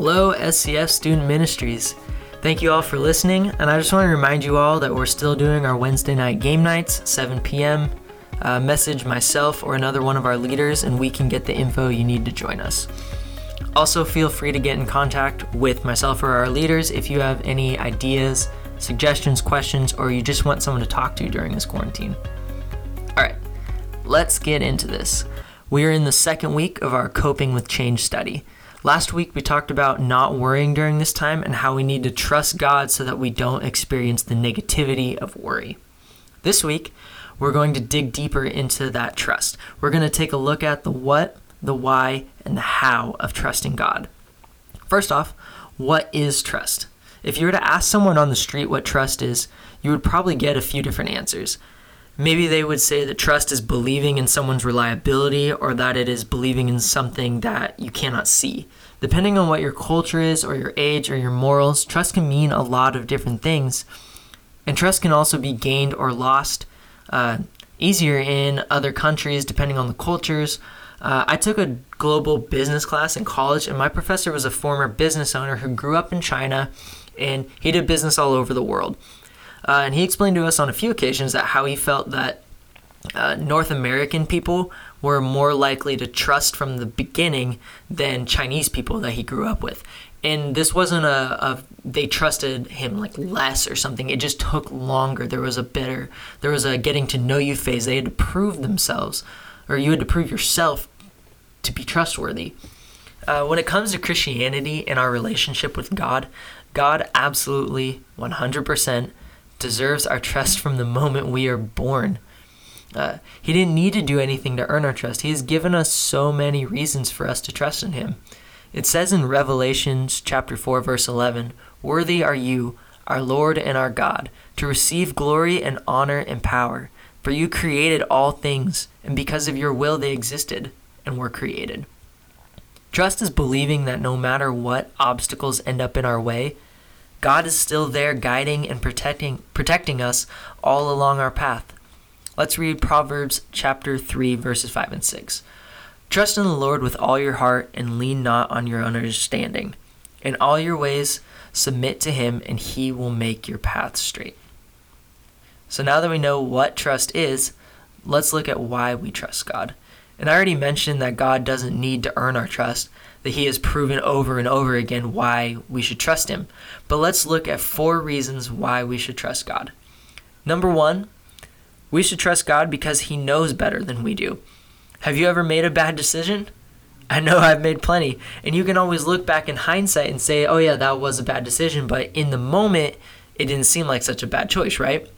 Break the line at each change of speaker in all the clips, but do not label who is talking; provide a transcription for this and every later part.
Hello, SCF Student Ministries. Thank you all for listening, and I just want to remind you all that we're still doing our Wednesday night game nights, 7 p.m. Uh, message myself or another one of our leaders, and we can get the info you need to join us. Also, feel free to get in contact with myself or our leaders if you have any ideas, suggestions, questions, or you just want someone to talk to during this quarantine. All right, let's get into this. We are in the second week of our Coping with Change study. Last week, we talked about not worrying during this time and how we need to trust God so that we don't experience the negativity of worry. This week, we're going to dig deeper into that trust. We're going to take a look at the what, the why, and the how of trusting God. First off, what is trust? If you were to ask someone on the street what trust is, you would probably get a few different answers. Maybe they would say that trust is believing in someone's reliability or that it is believing in something that you cannot see. Depending on what your culture is or your age or your morals, trust can mean a lot of different things. And trust can also be gained or lost uh, easier in other countries depending on the cultures. Uh, I took a global business class in college, and my professor was a former business owner who grew up in China and he did business all over the world. Uh, and he explained to us on a few occasions that how he felt that uh, North American people were more likely to trust from the beginning than Chinese people that he grew up with. And this wasn't a, a they trusted him like less or something. It just took longer. There was a better, there was a getting to know you phase. They had to prove themselves, or you had to prove yourself to be trustworthy. Uh, when it comes to Christianity and our relationship with God, God absolutely 100% deserves our trust from the moment we are born. Uh, he didn't need to do anything to earn our trust. He has given us so many reasons for us to trust in him. It says in Revelations chapter 4 verse 11, "Worthy are you, our Lord and our God, to receive glory and honor and power, for you created all things, and because of your will they existed and were created." Trust is believing that no matter what obstacles end up in our way, God is still there guiding and protecting protecting us all along our path. Let's read Proverbs chapter 3 verses 5 and 6. Trust in the Lord with all your heart and lean not on your own understanding. In all your ways submit to him and he will make your path straight. So now that we know what trust is, let's look at why we trust God. And I already mentioned that God doesn't need to earn our trust, that He has proven over and over again why we should trust Him. But let's look at four reasons why we should trust God. Number one, we should trust God because He knows better than we do. Have you ever made a bad decision? I know I've made plenty. And you can always look back in hindsight and say, oh, yeah, that was a bad decision. But in the moment, it didn't seem like such a bad choice, right?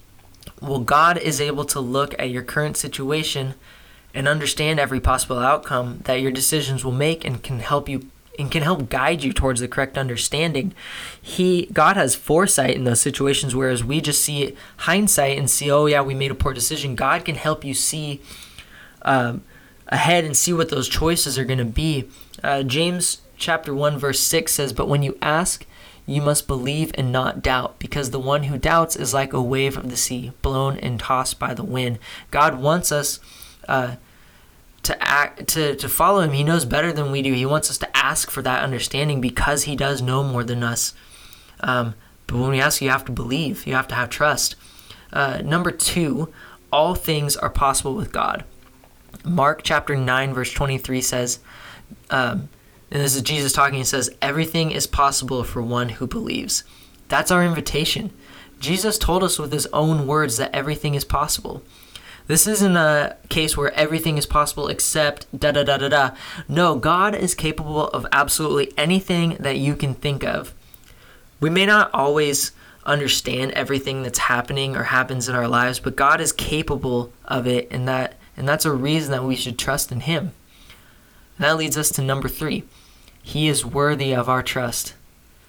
Well, God is able to look at your current situation and understand every possible outcome that your decisions will make and can help you and can help guide you towards the correct understanding. He God has foresight in those situations whereas we just see hindsight and see oh yeah we made a poor decision. God can help you see um, ahead and see what those choices are going to be. Uh, James chapter 1 verse 6 says but when you ask you must believe and not doubt, because the one who doubts is like a wave of the sea, blown and tossed by the wind. God wants us uh, to act to, to follow him. He knows better than we do. He wants us to ask for that understanding because he does know more than us. Um, but when we ask you have to believe. You have to have trust. Uh, number two all things are possible with god. Mark chapter 9 verse 23 says um, and this is jesus talking. He says everything is possible for one who believes. That's our invitation. Jesus told us with his own words that everything is possible this isn't a case where everything is possible except da da da da da. No, God is capable of absolutely anything that you can think of. We may not always understand everything that's happening or happens in our lives, but God is capable of it, and that and that's a reason that we should trust in Him. And that leads us to number three. He is worthy of our trust.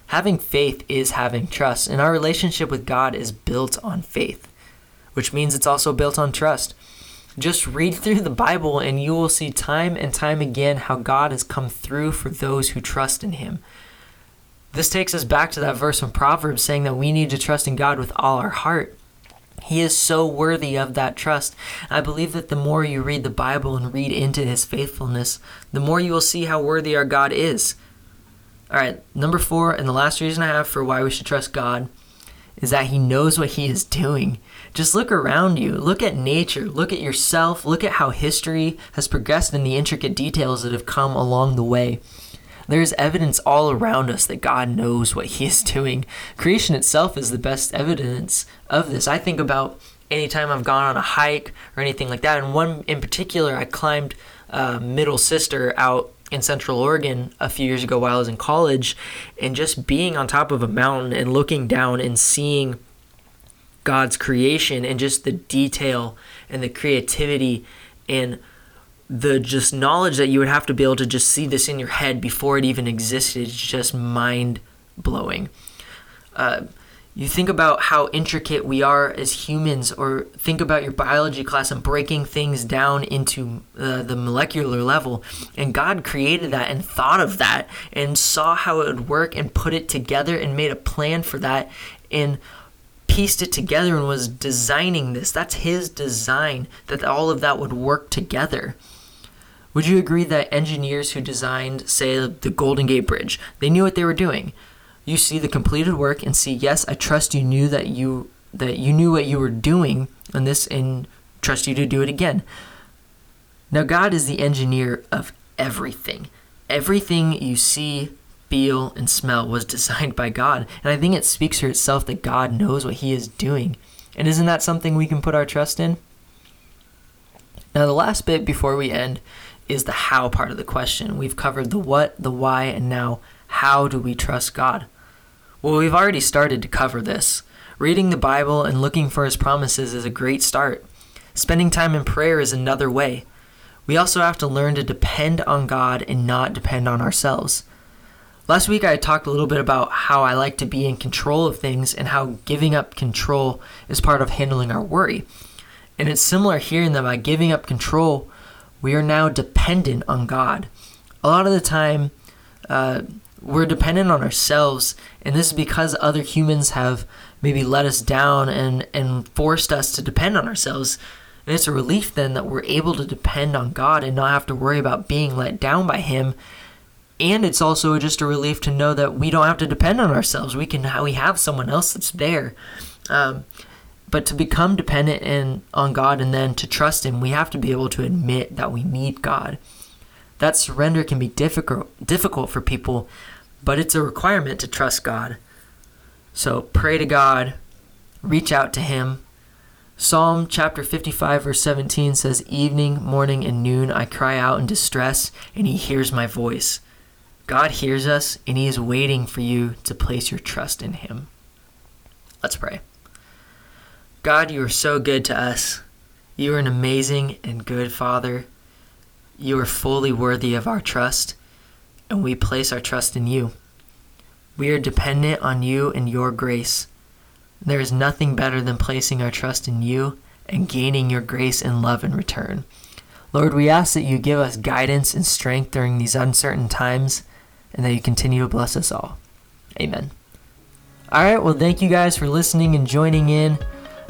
Having faith is having trust, and our relationship with God is built on faith which means it's also built on trust. Just read through the Bible and you will see time and time again how God has come through for those who trust in Him. This takes us back to that verse from Proverbs saying that we need to trust in God with all our heart. He is so worthy of that trust. I believe that the more you read the Bible and read into His faithfulness, the more you will see how worthy our God is. All right, number four, and the last reason I have for why we should trust God is that He knows what He is doing. Just look around you, look at nature, look at yourself, look at how history has progressed in the intricate details that have come along the way. There's evidence all around us that God knows what He is doing. Creation itself is the best evidence of this. I think about anytime I've gone on a hike or anything like that. And one in particular, I climbed uh, Middle Sister out in Central Oregon a few years ago while I was in college, and just being on top of a mountain and looking down and seeing God's creation and just the detail and the creativity and the just knowledge that you would have to be able to just see this in your head before it even existed is just mind blowing. Uh, you think about how intricate we are as humans, or think about your biology class and breaking things down into uh, the molecular level. And God created that and thought of that and saw how it would work and put it together and made a plan for that and pieced it together and was designing this. That's His design that all of that would work together. Would you agree that engineers who designed, say, the Golden Gate Bridge, they knew what they were doing? You see the completed work and see, yes, I trust you knew that you that you knew what you were doing on this and trust you to do it again. Now God is the engineer of everything. Everything you see, feel, and smell was designed by God. And I think it speaks for itself that God knows what He is doing. And isn't that something we can put our trust in? Now, the last bit before we end is the how part of the question. We've covered the what, the why, and now how do we trust God? Well, we've already started to cover this. Reading the Bible and looking for His promises is a great start. Spending time in prayer is another way. We also have to learn to depend on God and not depend on ourselves. Last week, I talked a little bit about how I like to be in control of things and how giving up control is part of handling our worry. And it's similar here in that by giving up control, we are now dependent on God. A lot of the time, uh, we're dependent on ourselves, and this is because other humans have maybe let us down and, and forced us to depend on ourselves. And it's a relief then that we're able to depend on God and not have to worry about being let down by Him. And it's also just a relief to know that we don't have to depend on ourselves. We can we have someone else that's there. Um, but to become dependent in, on God and then to trust Him, we have to be able to admit that we need God. That surrender can be difficult difficult for people, but it's a requirement to trust God. So pray to God, reach out to Him. Psalm chapter 55, verse 17 says, Evening, morning, and noon I cry out in distress, and He hears my voice. God hears us, and He is waiting for you to place your trust in Him. Let's pray. God, you are so good to us. You are an amazing and good Father. You are fully worthy of our trust, and we place our trust in you. We are dependent on you and your grace. There is nothing better than placing our trust in you and gaining your grace and love in return. Lord, we ask that you give us guidance and strength during these uncertain times and that you continue to bless us all. Amen. All right, well, thank you guys for listening and joining in.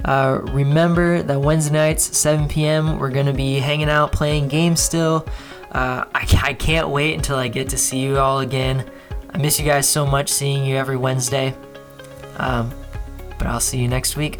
Uh, remember that Wednesday nights, 7 p.m., we're going to be hanging out playing games still. Uh, I, I can't wait until I get to see you all again. I miss you guys so much seeing you every Wednesday. Um, but I'll see you next week.